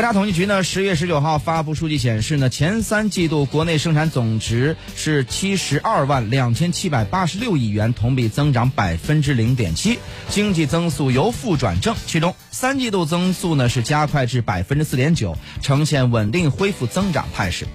国家统计局呢十月十九号发布数据显示呢前三季度国内生产总值是七十二万两千七百八十六亿元同比增长百分之零点七。经济增速由负转正其中三季度增速呢是加快至百分之四点九呈现稳定恢复增长态势。